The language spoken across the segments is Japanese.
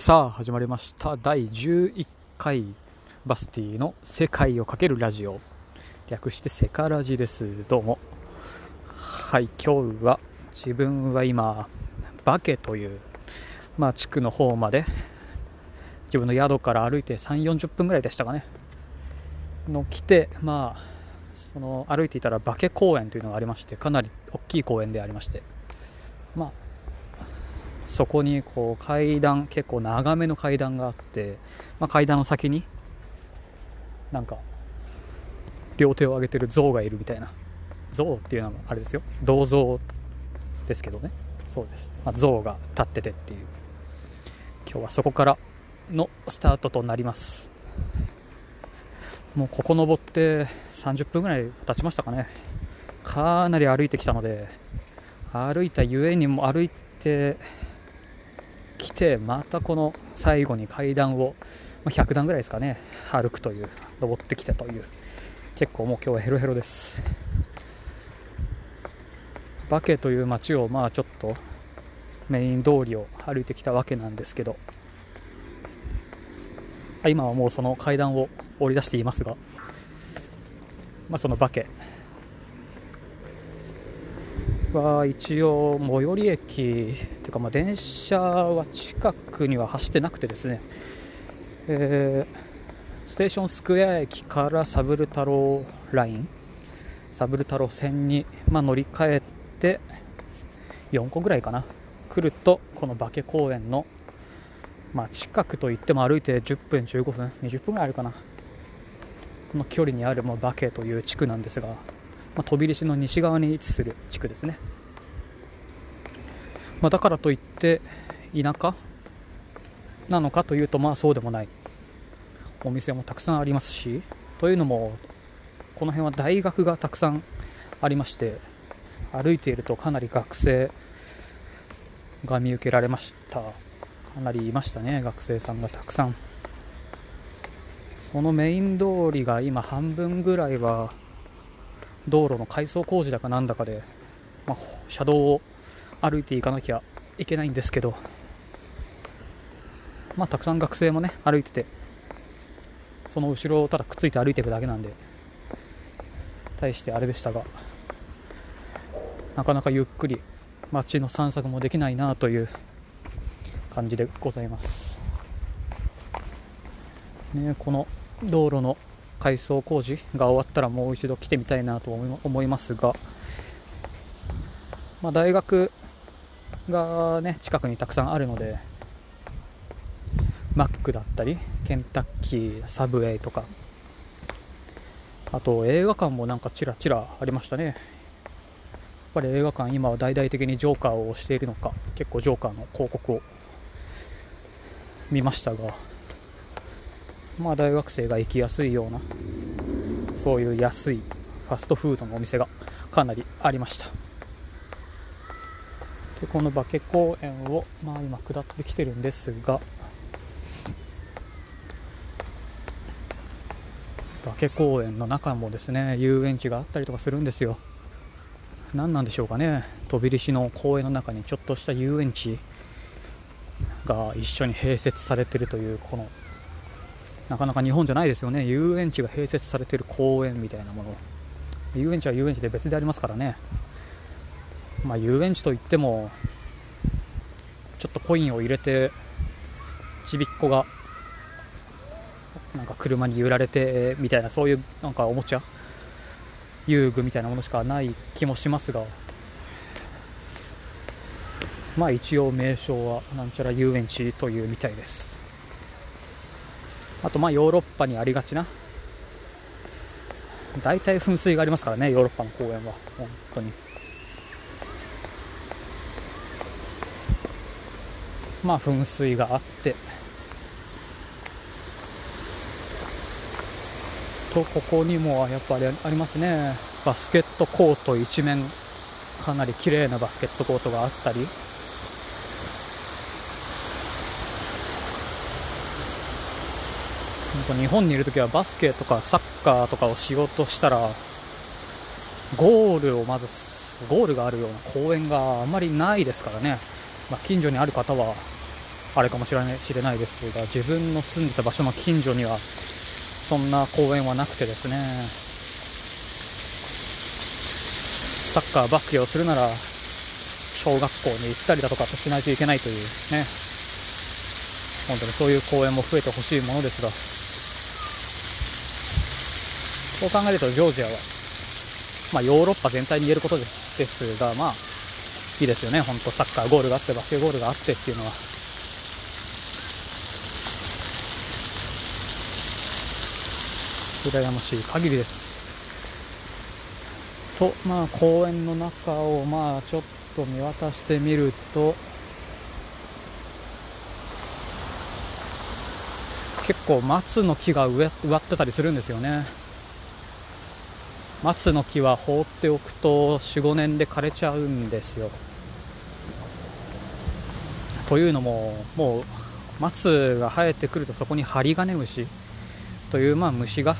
さあ始まりました。第11回バスティの世界をかけるラジオ。略してセカラジです。どうも。はい今日は自分は今バケというまあ地区の方まで自分の宿から歩いて3 4 0分ぐらいでしたかね。の来てまあその歩いていたらバケ公園というのがありましてかなり大きい公園でありまして。まあそこにこう階段結構長めの階段があって、まあ、階段の先になんか両手を上げてる象がいるみたいな。象っていうのはあれですよ。銅像ですけどね。そうです、まあ、象が立っててっていう。今日はそこからのスタートとなります。もうここ登って30分ぐらい経ちましたかね。かなり歩いてきたので歩いたゆえにも歩いて来てまたこの最後に階段を100段ぐらいですかね歩くという登ってきたという結構もう今日はヘロヘロです。バケという街をまあちょっとメイン通りを歩いてきたわけなんですけど今はもうその階段を降り出していますが、まあ、そのバケは一応最寄り駅というかまあ電車は近くには走ってなくてですね、えー、ステーションスクエア駅からサブル太郎ラインサブル太郎線に、まあ、乗り換えて4個ぐらいかな。来るとこの化け公園の、まあ、近くといっても歩いて10分15分20分ぐらいあるかな。この距離にあるもうバケという地区なんですが。まあ、飛び出しの西側に位置する地区ですね、まあ、だからといって田舎？なのかというとまあそうでもない。お店もたくさんありますしというのもこの辺は大学がたくさんありまして歩いているとかなり学生が見受けられました。かなりいましたね学生さんがたくさん。そのメイン通りが今半分ぐらいは道路の改装工事だかなんだかで、まあ、車道を歩いていかなきゃいけないんですけど、まあ、たくさん学生もね歩いててその後ろをただくっついて歩いていくだけなんで対してあれでしたがなかなかゆっくり街の散策もできないなという感じでございます、ね、この道路の改装工事が終わったらもう一度来てみたいなと思いますが、まあ、大学が、ね、近くにたくさんあるのでマックだったりケンタッキーサブウェイとかあと映画館もなんかちらちらありましたね。やっぱり映画館今は大々的にジョーカーをしているのか結構ジョーカーの広告を見ましたがまあ、大学生が行きやすいようなそういう安いファストフードのお店がかなりありました。でこの化公園を、まあ、今下ってきてるんですが化公園の中もですね遊園地があったりとかするんですよ。何なんでしょうかね。飛び出しの公園の中にちょっとした遊園地が一緒に併設されているというこのなかなか日本じゃないですよね。遊園地が併設されている公園みたいなもの。遊園地は遊園地で別でありますからね。まあ遊園地といってもちょっとコインを入れてちびっこがなんか車に揺られてみたいなそういうなんかおもちゃ遊具みたいなものしかない気もしますが。まあ一応名称はなんちゃら遊園地というみたいです。あとまあヨーロッパにありがちな。大体噴水がありますからねヨーロッパの公園は。本当に。まあ噴水があって。とここにもやっぱりありますね。バスケットコート一面かなり綺麗なバスケットコートがあったり。日本にいるときはバスケとかサッカーとかをしようとしたらゴールをまずゴールがあるような公園があまりないですからね、まあ、近所にある方はあれかもしれない知れないですが自分の住んでた場所の近所にはそんな公園はなくてですね。サッカーバスケをするなら小学校に行ったりだとかしないといけないというね。本当にそういう公園も増えてほしいものですが。そう考えるとジョージアは、まあ、ヨーロッパ全体に言えることですがまあいいですよね。本当サッカーゴールがあってバスケゴールがあってっていうのは。羨ましい限りです。とまあ公園の中をまあちょっと見渡してみると結構松の木が植わってたりするんですよね。松の木は放っておくと45年で枯れちゃうんですよ。というのももう松が生えてくるとそこにハリガネムシというまあ虫が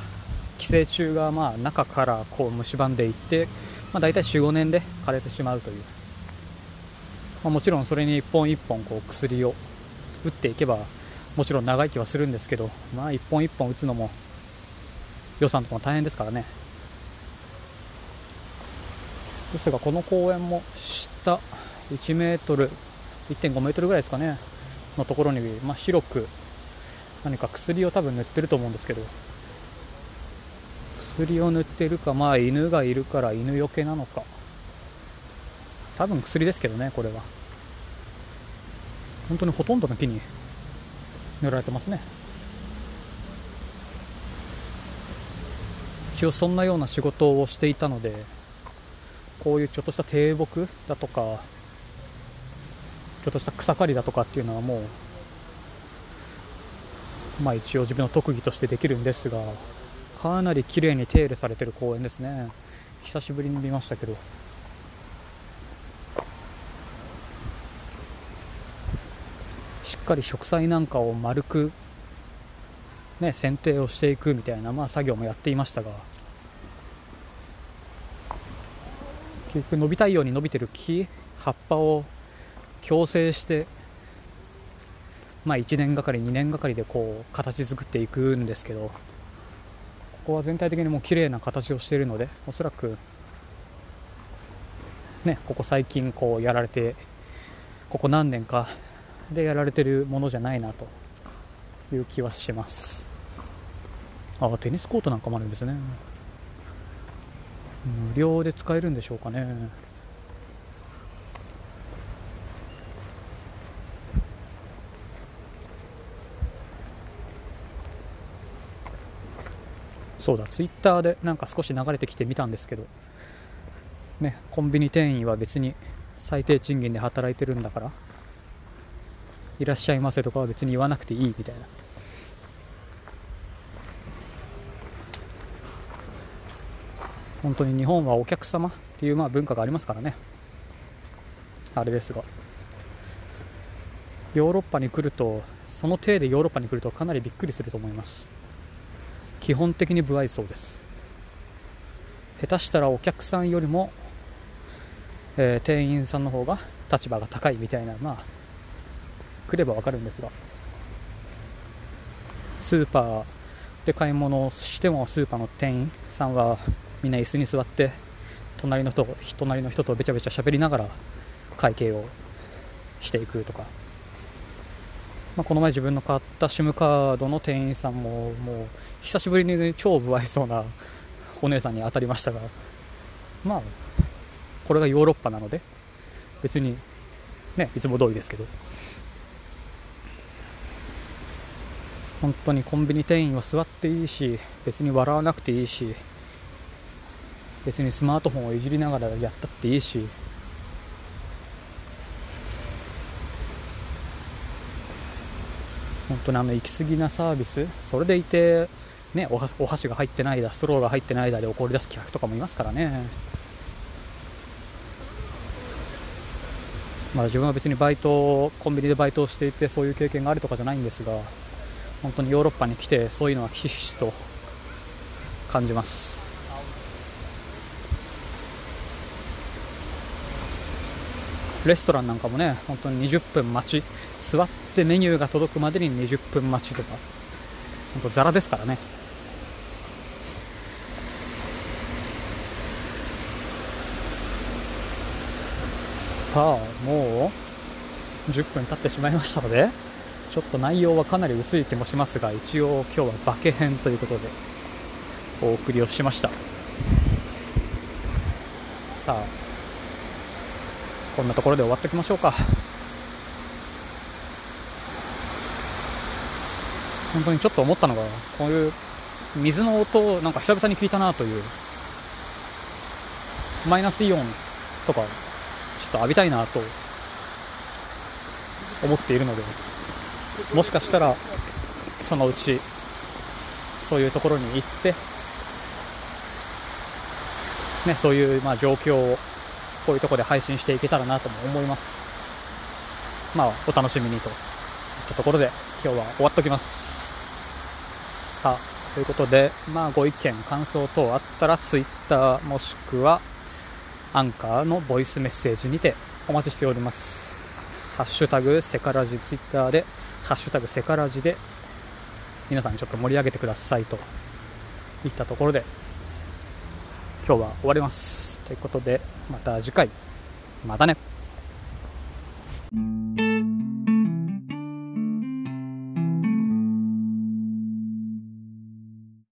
寄生虫がまあ中からこう蝕んでいって、まあ、大体45年で枯れてしまうという、まあ、もちろんそれに一本一本こう薬を打っていけばもちろん長生きはするんですけど、まあ、一本一本打つのも予算とかも大変ですからね。ですがこの公園も下1メートル1.5メートルぐらいですかねのところに、まあ、広く何か薬を多分塗ってると思うんですけど薬を塗ってるかまあ犬がいるから犬よけなのか。多分薬ですけどねこれは。本当にほとんどの木に塗られてますね。一応そんなような仕事をしていたのでこういうちょっとした低木だとかちょっとした草刈りだとかっていうのはもうまあ一応自分の特技としてできるんですがかなり綺麗に手入れされてる公園ですね。久しぶりに見ましたけど。しっかり植栽なんかを丸くね剪定をしていくみたいなまあ作業もやっていましたが。結局伸びたいように伸びてる木葉っぱを矯正してまあ1年がかり2年がかりでこう形作っていくんですけどここは全体的にもう綺麗な形をしているのでおそらくねここ最近こうやられてここ何年かでやられてるものじゃないなという気はします。あテニスコートなんかもあるんですね。無料で使えるんでしょうかね。そうだツイッターでなんか少し流れてきてみたんですけど。ねコンビニ店員は別に最低賃金で働いてるんだからいらっしゃいませとかは別に言わなくていいみたいな。本当に日本はお客様っていうまあ文化がありますからね。あれですが。ヨーロッパに来るとその体でヨーロッパに来るとかなりびっくりすると思います。基本的に不愛想です。下手したらお客さんよりも、えー、店員さんの方が立場が高いみたいなまあ来れば分かるんですが。スーパーで買い物をしてもスーパーの店員さんはみんな椅子に座って隣の人隣の人とべちゃべちゃ喋りながら会計をしていくとか。まあ、この前自分の買った SIM カードの店員さんももう久しぶりに、超不愛想なお姉さんに当たりましたがまあこれがヨーロッパなので別にねいつも通りですけど。本当にコンビニ店員は座っていいし別に笑わなくていいし別にスマートフォンをいじりながらやったっていいし。本当にあの行き過ぎなサービスそれでいて、ね、おお箸が入ってないだストローが入ってないだで怒り出す客とかもいますからね、まあ、自分は別にバイトコンビニでバイトをしていてそういう経験があるとかじゃないんですが本当にヨーロッパに来てそういうのはひしひしと感じます。レストランなんかもね本当に20分待ち。座ってメニューが届くまでに20分待ちとか。本当ザラですからね。さあもう10分経ってしまいましたのでちょっと内容はかなり薄い気もしますが一応今日はバケ編ということでお送りをしました。さあこんなところで終わっておきましょうか。本当にちょっと思ったのがこういう水の音をなんか久々に聞いたなというマイナスイオンとかちょっと浴びたいなと思っているのでもしかしたらそのうちそういうところに行ってね、そういうまあ状況をこういうとこで配信していけたらなとも思います。まあ、お楽しみにといったところで今日は終わっておきます。さあ、ということで、まあ、ご意見、感想等あったら Twitter もしくはアンカーのボイスメッセージにてお待ちしております。ハッシュタグセカラジツイッターで、ハッシュタグセカラジで皆さんちょっと盛り上げてくださいといったところで今日は終わりますということでまた次回。またね。